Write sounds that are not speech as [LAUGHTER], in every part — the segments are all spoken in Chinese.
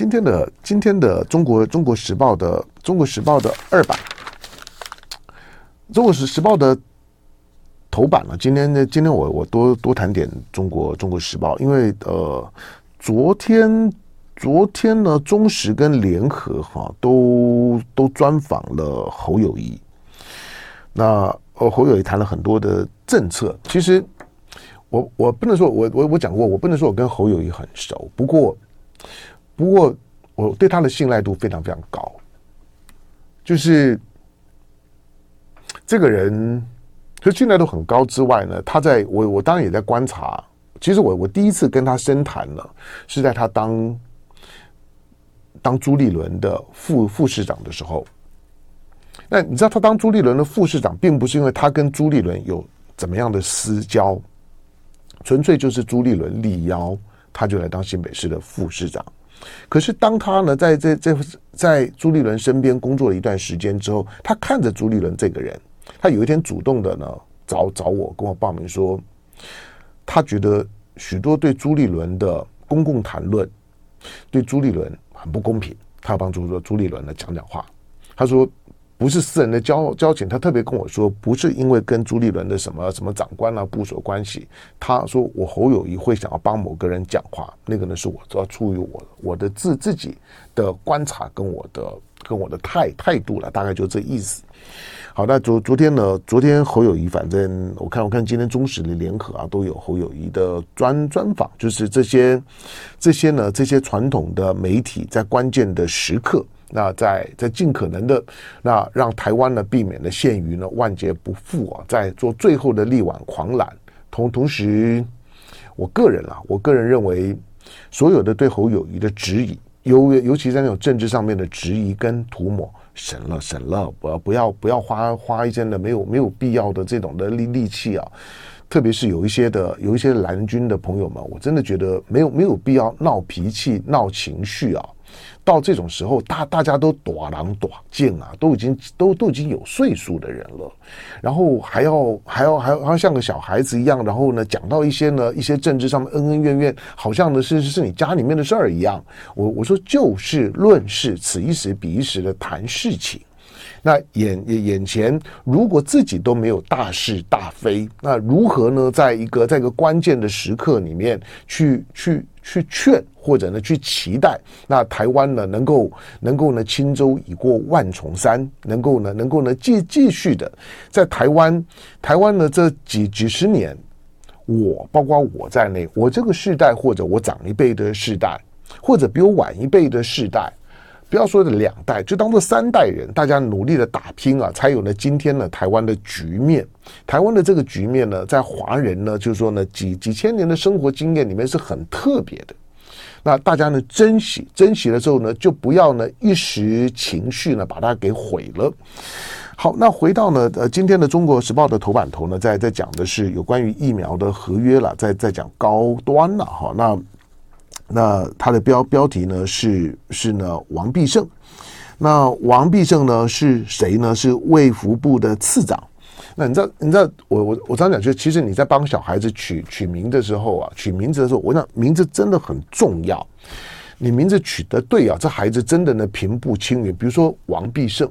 今天的今天的中国中国时报的中国时报的二版，中国时时报的头版了。今天呢，今天我我多多谈点中国中国时报，因为呃，昨天昨天呢，中时跟联合哈都都专访了侯友谊。那呃，侯友谊谈了很多的政策。其实我我不能说我我我讲过，我不能说我跟侯友谊很熟，不过。不过，我对他的信赖度非常非常高。就是这个人，就信赖度很高之外呢，他在我我当然也在观察。其实我我第一次跟他深谈了，是在他当当朱立伦的副副市长的时候。那你知道，他当朱立伦的副市长，并不是因为他跟朱立伦有怎么样的私交，纯粹就是朱立伦力邀，他就来当新北市的副市长。可是，当他呢在这这在朱立伦身边工作了一段时间之后，他看着朱立伦这个人，他有一天主动的呢找找我，跟我报名说，他觉得许多对朱立伦的公共谈论对朱立伦很不公平，他要帮助说朱立伦呢讲讲话。他说。不是私人的交交情，他特别跟我说，不是因为跟朱立伦的什么什么长官啊部属关系。他说我侯友谊会想要帮某个人讲话，那个呢是我主要出于我我的自自己的观察跟我的跟我的态态度了，大概就这意思。好，那昨昨天呢，昨天侯友谊反正我看我看今天中时的联合啊都有侯友谊的专专访，就是这些这些呢这些传统的媒体在关键的时刻。那在在尽可能的那让台湾呢避免了陷于呢万劫不复啊，在做最后的力挽狂澜。同同时，我个人啊，我个人认为，所有的对侯友谊的质疑，尤尤其在那种政治上面的质疑跟涂抹，省了省了，不要不要不要花花一些的没有没有必要的这种的力力气啊。特别是有一些的有一些蓝军的朋友们，我真的觉得没有没有必要闹脾气闹情绪啊。到这种时候，大大家都短狼短见啊，都已经都都已经有岁数的人了，然后还要还要还要还要像个小孩子一样，然后呢讲到一些呢一些政治上面恩恩怨怨，好像呢是是你家里面的事儿一样。我我说就事论事，此一时彼一时的谈事情。那眼眼前如果自己都没有大是大非，那如何呢？在一个在一个关键的时刻里面去去去劝，或者呢去期待，那台湾呢能够能够呢轻舟已过万重山，能够呢能够呢继继续的在台湾台湾呢这几几十年，我包括我在内，我这个世代或者我长一辈的世代，或者比我晚一辈的世代。不要说的两代，就当做三代人，大家努力的打拼啊，才有了今天呢台湾的局面。台湾的这个局面呢，在华人呢，就是说呢几几千年的生活经验里面是很特别的。那大家呢珍惜，珍惜了之后呢，就不要呢一时情绪呢把它给毁了。好，那回到呢呃今天的《中国时报》的头版头呢，在在讲的是有关于疫苗的合约了，在在讲高端了哈那。那他的标标题呢是是呢王必胜，那王必胜呢是谁呢？是卫福部的次长。那你知道你知道我我我常讲，就其实你在帮小孩子取取名的时候啊，取名字的时候，我想名字真的很重要。你名字取得对啊，这孩子真的呢平步青云。比如说王必胜。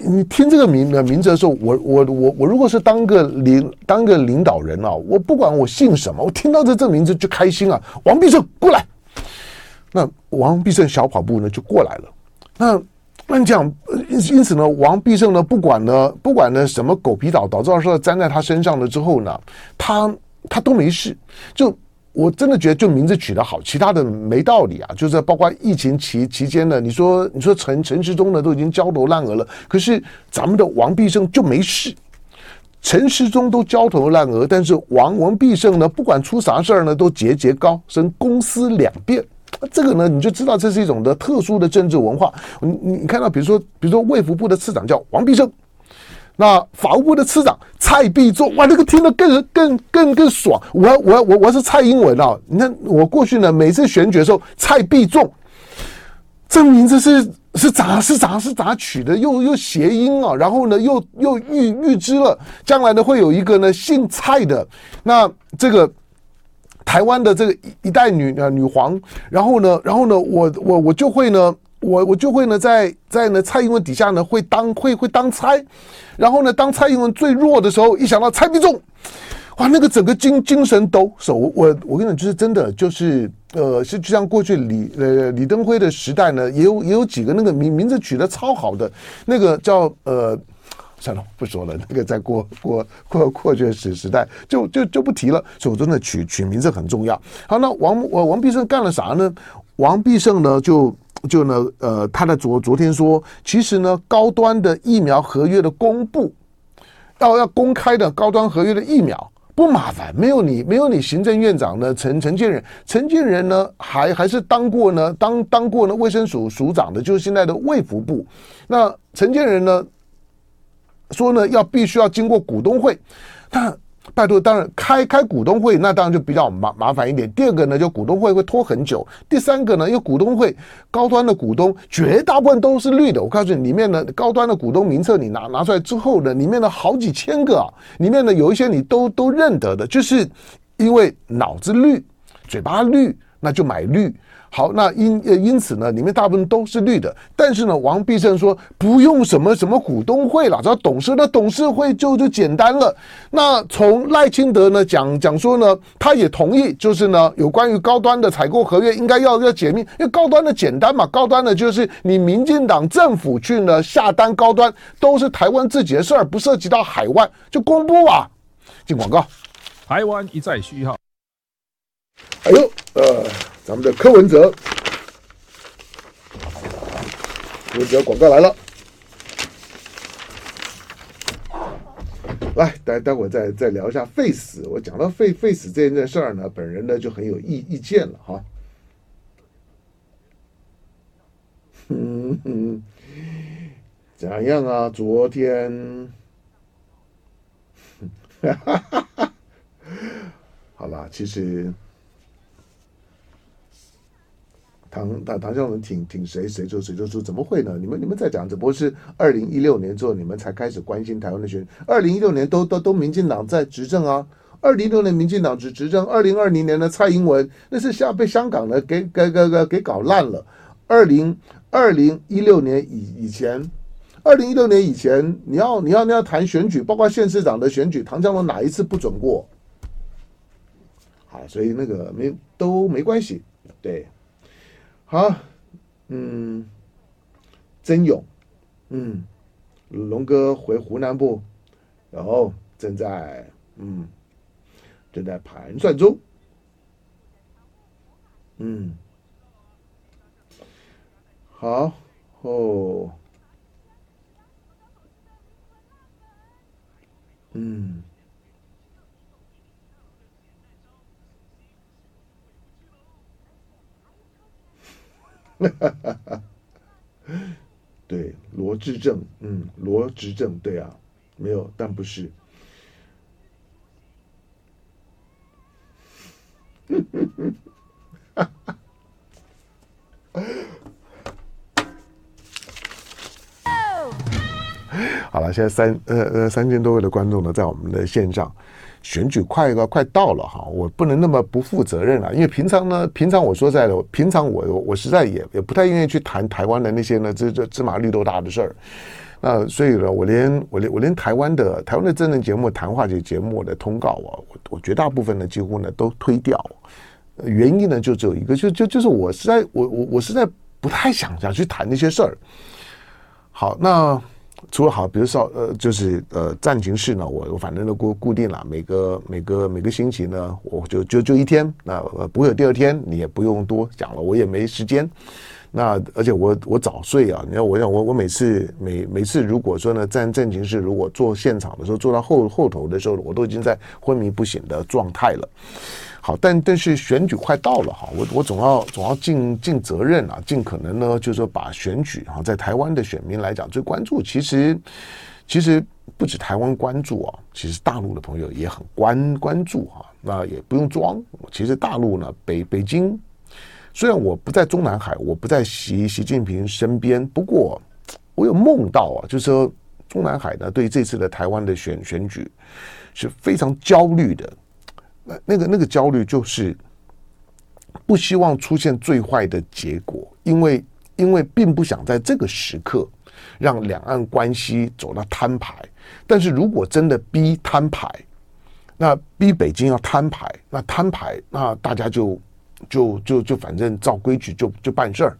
你听这个名的名字的时候，我我我我如果是当个领当个领导人啊，我不管我姓什么，我听到这这名字就开心啊！王必胜过来，那王必胜小跑步呢就过来了。那那你讲，因因此呢，王必胜呢不管呢不管呢什么狗皮倒倒灶是粘在他身上了之后呢，他他都没事，就。我真的觉得就名字取得好，其他的没道理啊。就是包括疫情期期间呢，你说你说陈陈时中呢都已经焦头烂额了，可是咱们的王必胜就没事。陈时中都焦头烂额，但是王王必胜呢，不管出啥事儿呢，都节节高升，公私两变。这个呢，你就知道这是一种的特殊的政治文化。你你看到，比如说比如说卫福部的次长叫王必胜。那法务部的次长蔡必仲，哇，那个听得更更更更爽。我我我我是蔡英文啊！你看我过去呢，每次选举的时候，蔡必仲这名字是是咋是咋是咋取的？又又谐音啊，然后呢，又又预预知了将来呢会有一个呢姓蔡的。那这个台湾的这个一代女女皇，然后呢，然后呢，我我我就会呢，我我就会呢，在在呢蔡英文底下呢会当会会当差，然后呢，当蔡英文最弱的时候，一想到蔡必中，哇，那个整个精精神抖擞，我我跟你讲，就是真的，就是呃，是就像过去李呃李登辉的时代呢，也有也有几个那个名名字取得超好的，那个叫呃。算了，不说了。那个在过过过过去时时代，就就就不提了。所以我真的取取名字很重要。好，那王王必胜干了啥呢？王必胜呢，就就呢，呃，他的昨昨天说，其实呢，高端的疫苗合约的公布，要要公开的高端合约的疫苗不麻烦，没有你没有你行政院长呢，陈陈建仁，陈建仁呢还还是当过呢当当过呢卫生署署长的，就是现在的卫福部。那陈建仁呢？说呢，要必须要经过股东会，那拜托，当然开开股东会，那当然就比较麻麻烦一点。第二个呢，就股东会会拖很久。第三个呢，因为股东会高端的股东绝大部分都是绿的。我告诉你，里面的高端的股东名册你拿拿出来之后呢，里面的好几千个啊，里面呢有一些你都都认得的，就是因为脑子绿，嘴巴绿，那就买绿。好，那因呃因此呢，里面大部分都是绿的。但是呢，王必胜说不用什么什么股东会了，只要董事，那董事会就就简单了。那从赖清德呢讲讲说呢，他也同意，就是呢有关于高端的采购合约应该要要解密，因为高端的简单嘛，高端的就是你民进党政府去呢下单高端都是台湾自己的事儿，不涉及到海外就公布啊。进广告，台湾一再序号。哎呦，呃。咱们的柯文哲，柯文哲广告来了，来，待待会儿再再聊一下 Face。我讲到 face face 这件事儿呢，本人呢就很有意意见了哈。嗯嗯，怎样啊？昨天，哈哈哈哈，好了，其实。唐唐唐湘龙挺挺谁谁就谁就说怎么会呢？你们你们在讲，只不过是二零一六年之后你们才开始关心台湾的选举。二零一六年都都都民进党在执政啊，二零一六年民进党执执政，二零二零年的蔡英文那是下被香港的给给给给给搞烂了。二零二零一六年以以前，二零一六年以前你要你要你要谈选举，包括县市长的选举，唐湘龙哪一次不准过？好，所以那个没都没关系，对。好，嗯，曾勇，嗯，龙哥回湖南部，然后正在，嗯，正在盘算中，嗯，好，哦，嗯。哈哈哈哈哈哈哈对，罗志正，嗯，罗志正，对啊，没有，但不是。哈 [LAUGHS] 哈好了，现在三呃呃三千多位的观众呢，在我们的线上。选举快要快到了哈，我不能那么不负责任了，因为平常呢，平常我说在的，平常我我实在也也不太愿意去谈台湾的那些呢，这这芝麻绿豆大的事儿，那所以呢，我连我连我连台湾的台湾的真人节目、谈话节节目的通告啊，我我绝大部分呢几乎呢都推掉，原因呢就只有一个，就就就是我实在我我我实在不太想想去谈那些事儿。好，那。除了好，比如说呃，就是呃，战情室呢，我我反正都固固定了，每个每个每个星期呢，我就就就一天，那呃不会有第二天，你也不用多讲了，我也没时间。那而且我我早睡啊，你看我想我我每次每每次如果说呢，战战情室如果做现场的时候，做到后后头的时候，我都已经在昏迷不醒的状态了。好，但但是选举快到了哈，我我总要总要尽尽责任啊，尽可能呢，就是说把选举哈，在台湾的选民来讲最关注，其实其实不止台湾关注啊，其实大陆的朋友也很关关注哈，那也不用装，其实大陆呢，北北京虽然我不在中南海，我不在习习近平身边，不过我有梦到啊，就是说中南海呢，对这次的台湾的选选举是非常焦虑的。那那个那个焦虑就是不希望出现最坏的结果，因为因为并不想在这个时刻让两岸关系走到摊牌。但是如果真的逼摊牌，那逼北京要摊牌，那摊牌，那大家就就就就反正照规矩就就办事儿。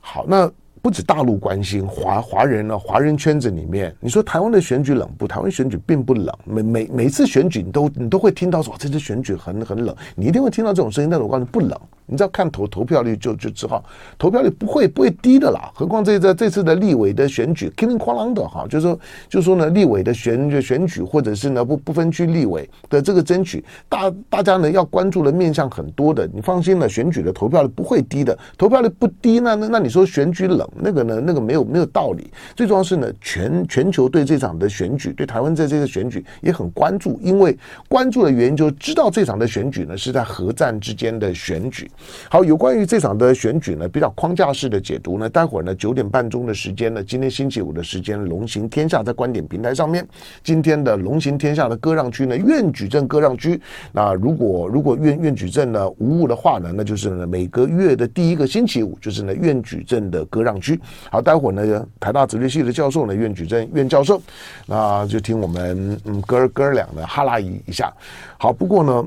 好，那。不止大陆关心华华人呢，华人圈子里面，你说台湾的选举冷不？台湾选举并不冷，每每每次选举，你都你都会听到说这次选举很很冷，你一定会听到这种声音。但是我告诉你不冷，你只要看投投票率就就知道，投票率不会不会低的啦。何况这这这次的立委的选举，叮叮哐啷的哈，就是说就是说呢，立委的选选举或者是呢不不分区立委的这个争取，大大家呢要关注的面向很多的，你放心了，选举的投票率不会低的，投票率不低，那那那你说选举冷？那个呢，那个没有没有道理。最重要是呢，全全球对这场的选举，对台湾在这个选举也很关注，因为关注的原因就知道这场的选举呢是在核战之间的选举。好，有关于这场的选举呢，比较框架式的解读呢，待会儿呢九点半钟的时间呢，今天星期五的时间，龙行天下在观点平台上面，今天的龙行天下的割让区呢，愿举证割让区。那如果如果愿愿举证呢无误的话呢，那就是呢每个月的第一个星期五，就是呢愿举证的割让区。好，待会儿呢，台大哲学系的教授呢，愿举证愿教授，那就听我们嗯哥儿哥儿俩呢哈拉一一下。好，不过呢，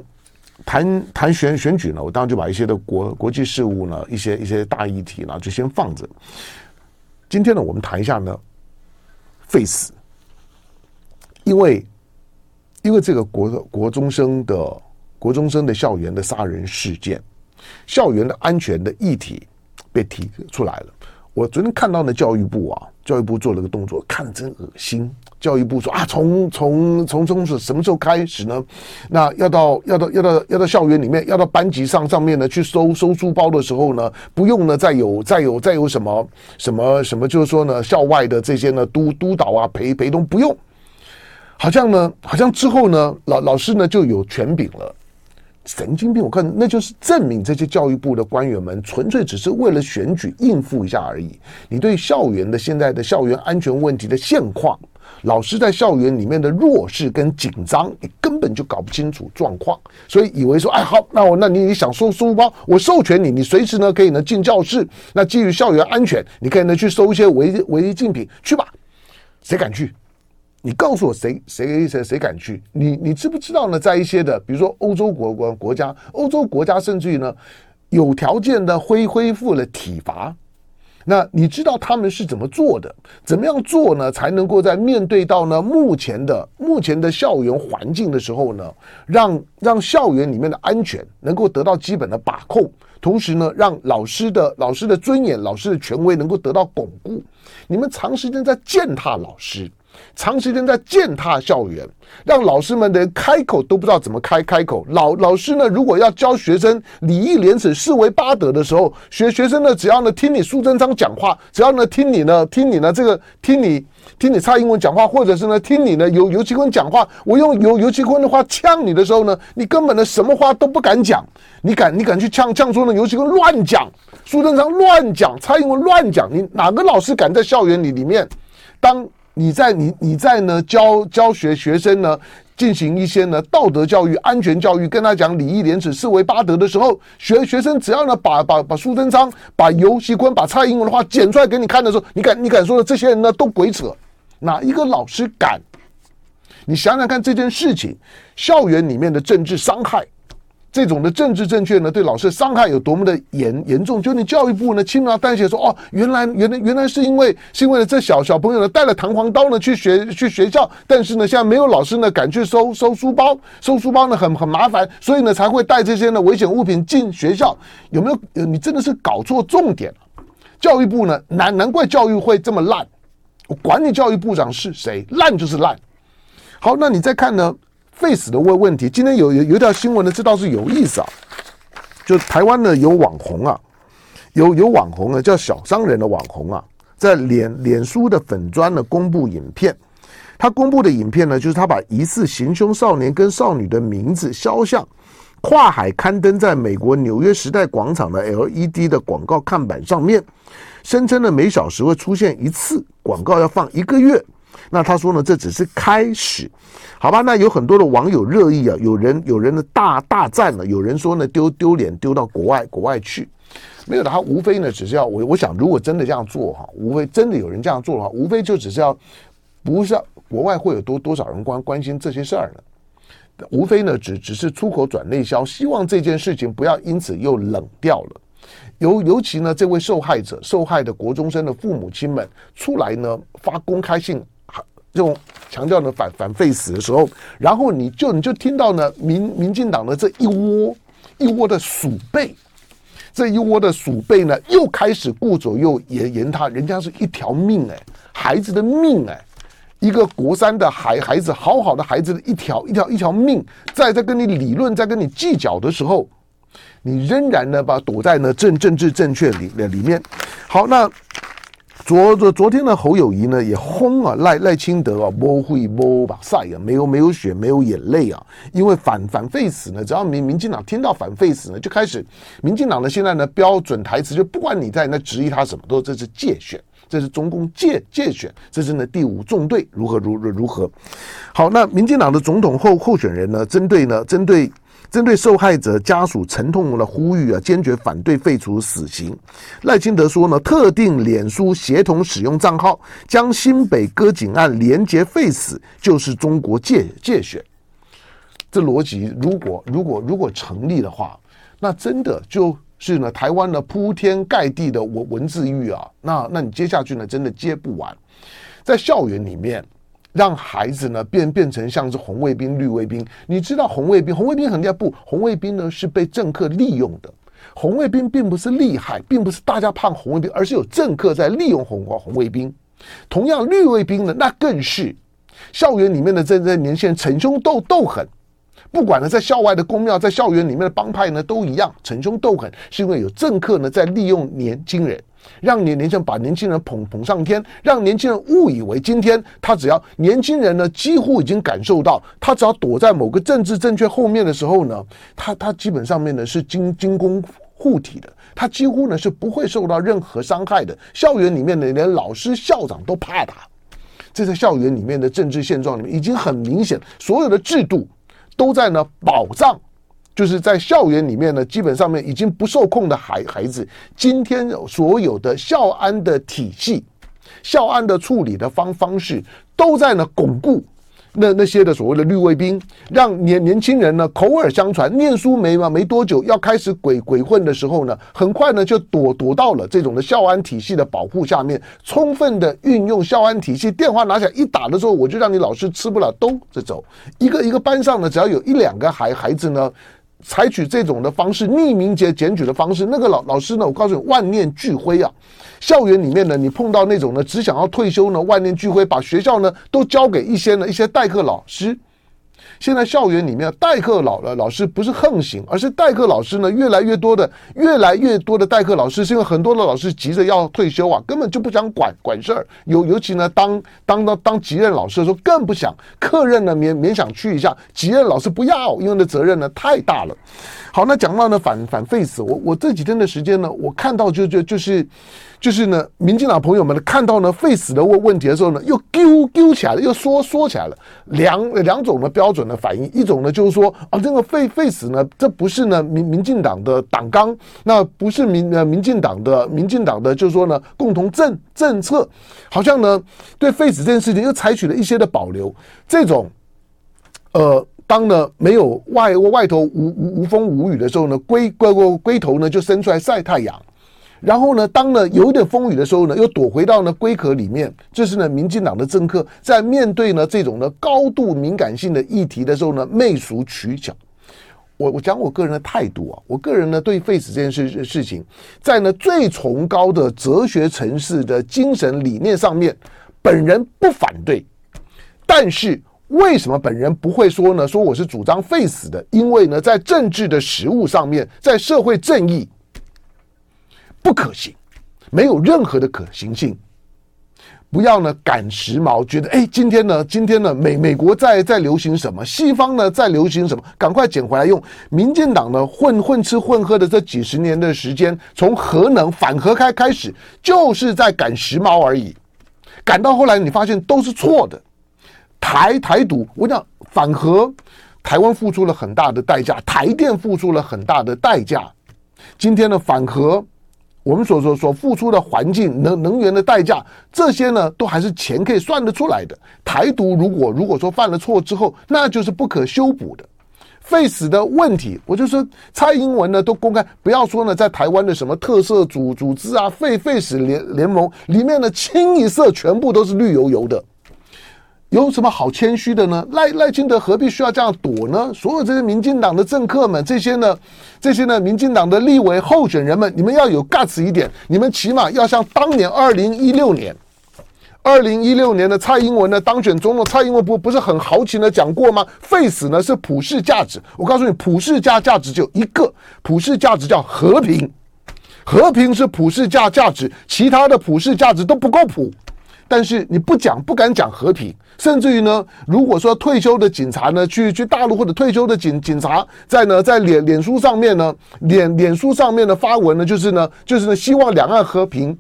谈谈选选举呢，我当然就把一些的国国际事务呢，一些一些大议题呢，就先放着。今天呢，我们谈一下呢，Face，因为因为这个国国中生的国中生的校园的杀人事件，校园的安全的议题被提出来了。我昨天看到呢，教育部啊，教育部做了个动作，看真恶心。教育部说啊，从从从从是什么时候开始呢？那要到要到要到要到校园里面，要到班级上上面呢去收收书包的时候呢，不用呢再有再有再有什么什么什么，就是说呢，校外的这些呢督督导啊陪陪同不用，好像呢好像之后呢老老师呢就有权柄了。神经病！我看那就是证明这些教育部的官员们纯粹只是为了选举应付一下而已。你对校园的现在的校园安全问题的现况，老师在校园里面的弱势跟紧张，你根本就搞不清楚状况，所以以为说，哎，好，那我那你你想收书包，我授权你，你随时呢可以呢进教室。那基于校园安全，你可以呢去收一些违违禁品，去吧，谁敢去？你告诉我谁谁谁谁敢去？你你知不知道呢？在一些的，比如说欧洲国国国家，欧洲国家甚至于呢，有条件的恢恢复了体罚。那你知道他们是怎么做的？怎么样做呢？才能够在面对到呢目前的目前的校园环境的时候呢，让让校园里面的安全能够得到基本的把控，同时呢，让老师的老师的尊严、老师的权威能够得到巩固。你们长时间在践踏老师。长时间在践踏校园，让老师们连开口都不知道怎么开开口。老老师呢，如果要教学生礼义廉耻、四维八德的时候，学学生呢，只要呢听你苏贞昌讲话，只要呢听你呢听你呢这个听你听你蔡英文讲话，或者是呢听你呢游游锡堃讲话，我用游游锡堃的话呛你的时候呢，你根本呢什么话都不敢讲。你敢你敢去呛呛说呢游锡堃乱讲，苏贞昌乱讲，蔡英文乱讲，你哪个老师敢在校园里里面当？你在你你在呢教教学学生呢进行一些呢道德教育、安全教育，跟他讲礼义廉耻、四维八德的时候，学学生只要呢把把把苏贞昌、把游锡堃、把蔡英文的话剪出来给你看的时候，你敢你敢说的这些人呢都鬼扯？哪一个老师敢？你想想看这件事情，校园里面的政治伤害。这种的政治正确呢，对老师伤害有多么的严严重？就你教育部呢轻描淡写说，哦，原来原来原来是因为是因为这小小朋友呢带了弹簧刀呢去学去学校，但是呢现在没有老师呢敢去收收书包，收书包呢很很麻烦，所以呢才会带这些呢危险物品进学校。有没有？你真的是搞错重点。教育部呢难难怪教育会这么烂，我管你教育部长是谁，烂就是烂。好，那你再看呢费死的问问题，今天有有有一条新闻呢，这倒是有意思啊。就台湾呢有网红啊，有有网红啊，叫小商人的网红啊，在脸脸书的粉砖呢公布影片。他公布的影片呢，就是他把疑似行凶少年跟少女的名字、肖像跨海刊登在美国纽约时代广场的 LED 的广告看板上面，声称呢每小时会出现一次广告，要放一个月。那他说呢，这只是开始，好吧？那有很多的网友热议啊，有人有人的大大赞了，有人说呢丢丢脸丢到国外国外去，没有的，他无非呢只是要我我想，如果真的这样做哈，无非真的有人这样做的话，无非就只是要不是要国外会有多多少人关关心这些事儿呢？无非呢只只是出口转内销，希望这件事情不要因此又冷掉了。尤尤其呢，这位受害者受害的国中生的父母亲们出来呢发公开信，这种强调呢反反废死的时候，然后你就你就听到呢民民进党的这一窝一窝的鼠辈，这一窝的鼠辈呢又开始顾左右言言他，人家是一条命哎，孩子的命哎，一个国三的孩孩子，好好的孩子的一条一条一条命，在在跟你理论，在跟你计较的时候。你仍然呢，把躲在呢政政治正确里里面。好，那昨昨昨天呢，侯友谊呢也轰啊赖赖清德啊，摸会摸把赛啊，没有没有血，没有眼泪啊，因为反反废死呢，只要民民进党听到反废死呢，就开始民进党呢现在呢标准台词就不管你在那质疑他什么，都这是介选，这是中共介介选，这是呢第五纵队如何如如如何。好，那民进党的总统候候选人呢，针对呢针对。针对受害者家属沉痛的呼吁啊，坚决反对废除死刑。赖清德说呢，特定脸书协同使用账号将新北割颈案连结废死，就是中国介介选。这逻辑如果如果如果成立的话，那真的就是呢，台湾的铺天盖地的文文字狱啊，那那你接下去呢，真的接不完，在校园里面。让孩子呢变变成像是红卫兵、绿卫兵。你知道红卫兵，红卫兵很厉害不？红卫兵呢是被政客利用的。红卫兵并不是厉害，并不是大家怕红卫兵，而是有政客在利用红红卫兵。同样，绿卫兵呢，那更是校园里面的这这年轻人逞凶斗斗狠。不管呢在校外的公庙，在校园里面的帮派呢都一样逞凶斗狠，是因为有政客呢在利用年轻人。让年年轻人把年轻人捧捧上天，让年轻人误以为今天他只要年轻人呢，几乎已经感受到，他只要躲在某个政治正确后面的时候呢，他他基本上面呢是金金弓护体的，他几乎呢是不会受到任何伤害的。校园里面的连老师校长都怕他，这在校园里面的政治现状里面已经很明显，所有的制度都在呢保障。就是在校园里面呢，基本上面已经不受控的孩孩子，今天所有的校安的体系、校安的处理的方方式，都在呢巩固那那些的所谓的绿卫兵，让年年轻人呢口耳相传，念书没嘛没多久要开始鬼鬼混的时候呢，很快呢就躲躲到了这种的校安体系的保护下面，充分的运用校安体系，电话拿起来一打的时候，我就让你老师吃不了兜着走。一个一个班上呢，只要有一两个孩孩子呢。采取这种的方式，匿名检检举的方式，那个老老师呢，我告诉你，万念俱灰啊！校园里面呢，你碰到那种呢，只想要退休呢，万念俱灰，把学校呢都交给一些呢一些代课老师。现在校园里面代课老的老师不是横行，而是代课老师呢越来越多的越来越多的代课老师，是因为很多的老师急着要退休啊，根本就不想管管事儿。尤尤其呢，当当当当级任老师的时候，更不想课任呢勉勉强去一下，级任老师不要，因为那责任呢太大了。好，那讲到呢反反废死，我我这几天的时间呢，我看到就就。就是就是呢，民进党朋友们呢看到呢废死的问问题的时候呢，又揪揪起来了，又说说起来了。两两种的标准的反应，一种呢就是说啊，这个废废死呢，这不是呢民民进党的党纲，那不是民呃民进党的民进党的，就是说呢共同政政策，好像呢对废死这件事情又采取了一些的保留。这种呃，当呢没有外外头无无无风无雨的时候呢，龟龟龟头呢就伸出来晒太阳。然后呢，当呢有一点风雨的时候呢，又躲回到呢龟壳里面。这是呢，民进党的政客在面对呢这种呢高度敏感性的议题的时候呢，媚俗取巧。我我讲我个人的态度啊，我个人呢对废死这件事事情，在呢最崇高的哲学层次的精神理念上面，本人不反对。但是为什么本人不会说呢？说我是主张废死的，因为呢在政治的实务上面，在社会正义。不可行，没有任何的可行性。不要呢赶时髦，觉得哎，今天呢，今天呢，美美国在在流行什么，西方呢在流行什么，赶快捡回来用。民进党呢混混吃混喝的这几十年的时间，从核能反核开开始，就是在赶时髦而已。赶到后来你发现都是错的。台台独，我讲反核，台湾付出了很大的代价，台电付出了很大的代价。今天的反核，我们所说所付出的环境能能源的代价，这些呢都还是钱可以算得出来的。台独如果如果说犯了错之后，那就是不可修补的。废死的问题，我就说蔡英文呢都公开，不要说呢在台湾的什么特色组组织啊，废废死联联盟里面的清一色全部都是绿油油的。有什么好谦虚的呢？赖赖清德何必需要这样躲呢？所有这些民进党的政客们，这些呢，这些呢，民进党的立委候选人们，你们要有 guts 一点，你们起码要像当年二零一六年，二零一六年的蔡英文呢当选总统，蔡英文不不是很豪情的讲过吗？废死呢是普世价值，我告诉你，普世价价值就一个，普世价值叫和平，和平是普世价价值，其他的普世价值都不够普。但是你不讲，不敢讲和平，甚至于呢，如果说退休的警察呢，去去大陆或者退休的警警察在呢，在脸脸书上面呢，脸脸书上面的发文呢，就是呢，就是呢，希望两岸和平，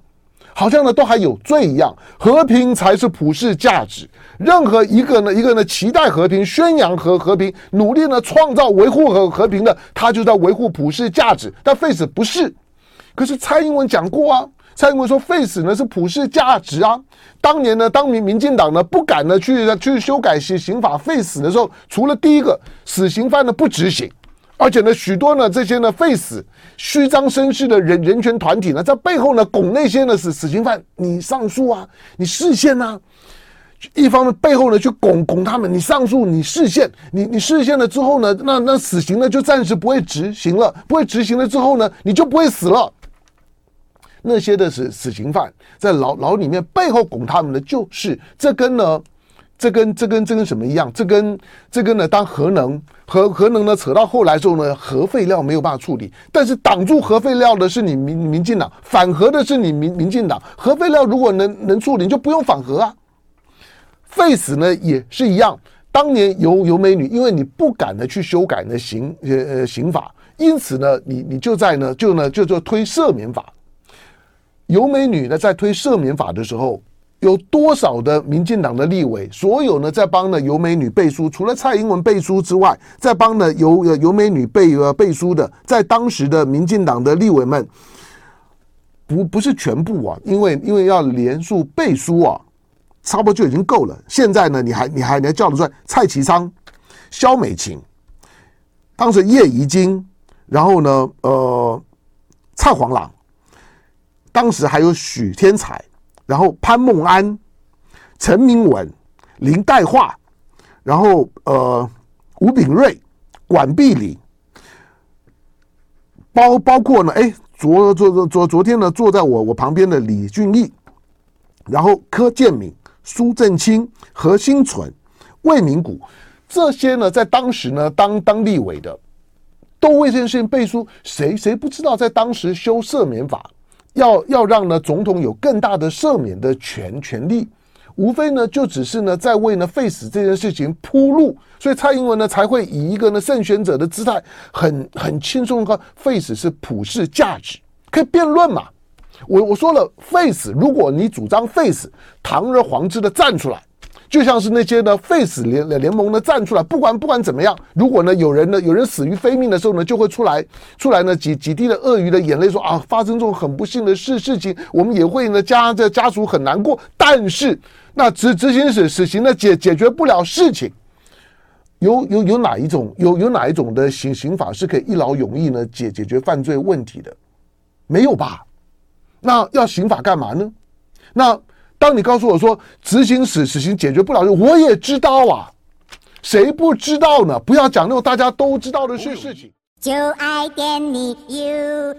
好像呢都还有罪一样，和平才是普世价值。任何一个呢，一个呢期待和平、宣扬和和平、努力呢创造维护和和平的，他就在维护普世价值。但 Face 不是，可是蔡英文讲过啊。蔡英文说：“废死呢是普世价值啊！当年呢，当民民进党呢不敢呢去去修改刑刑法废死的时候，除了第一个死刑犯呢不执行，而且呢许多呢这些呢废死虚张声势的人人权团体呢在背后呢拱那些呢死死刑犯，你上诉啊，你释宪呐！一方面背后呢去拱拱他们，你上诉，你释宪，你你释宪了之后呢，那那死刑呢就暂时不会执行了，不会执行了之后呢，你就不会死了。”那些的是死刑犯，在牢牢里面背后拱他们的，就是这跟呢，这跟这跟这跟什么一样？这跟这跟呢，当核能核核能呢扯到后来之后呢，核废料没有办法处理，但是挡住核废料的是你民民进党，反核的是你民民进党。核废料如果能能处理，你就不用反核啊。废死呢也是一样，当年游游美女，因为你不敢的去修改呢刑呃呃刑法，因此呢，你你就在呢就呢就就推赦免法。游美女呢，在推赦免法的时候，有多少的民进党的立委，所有呢在帮呢游美女背书，除了蔡英文背书之外，在帮呢游游美女背呃背书的，在当时的民进党的立委们，不不是全部啊，因为因为要连署背书啊，差不多就已经够了。现在呢，你还你还你还叫得出来蔡其昌、萧美琴，当时叶宜津，然后呢，呃，蔡黄朗。当时还有许天才，然后潘孟安、陈明文、林岱化，然后呃吴炳瑞、管碧玲，包包括呢，哎，昨昨昨昨昨天呢，坐在我我旁边的李俊毅，然后柯建铭、苏震清、何新存、魏明谷，这些呢，在当时呢，当当立委的，都为这件事情背书，谁谁不知道，在当时修赦免法。要要让呢总统有更大的赦免的权权利，无非呢就只是呢在为呢废死这件事情铺路，所以蔡英文呢才会以一个呢胜选者的姿态，很很轻松的说废死是普世价值，可以辩论嘛。我我说了废死，如果你主张废死，堂而皇之的站出来。就像是那些呢废死联联盟呢站出来，不管不管怎么样，如果呢有人呢有人死于非命的时候呢，就会出来出来呢几几滴的鳄鱼的眼泪说啊，发生这种很不幸的事事情，我们也会呢家这家属很难过。但是那执执行死死刑呢解解决不了事情，有有有哪一种有有哪一种的刑刑法是可以一劳永逸呢解解决犯罪问题的？没有吧？那要刑法干嘛呢？那？当你告诉我说执行死死刑解决不了，我也知道啊，谁不知道呢？不要讲那种大家都知道的事事情。就爱点你 UFO。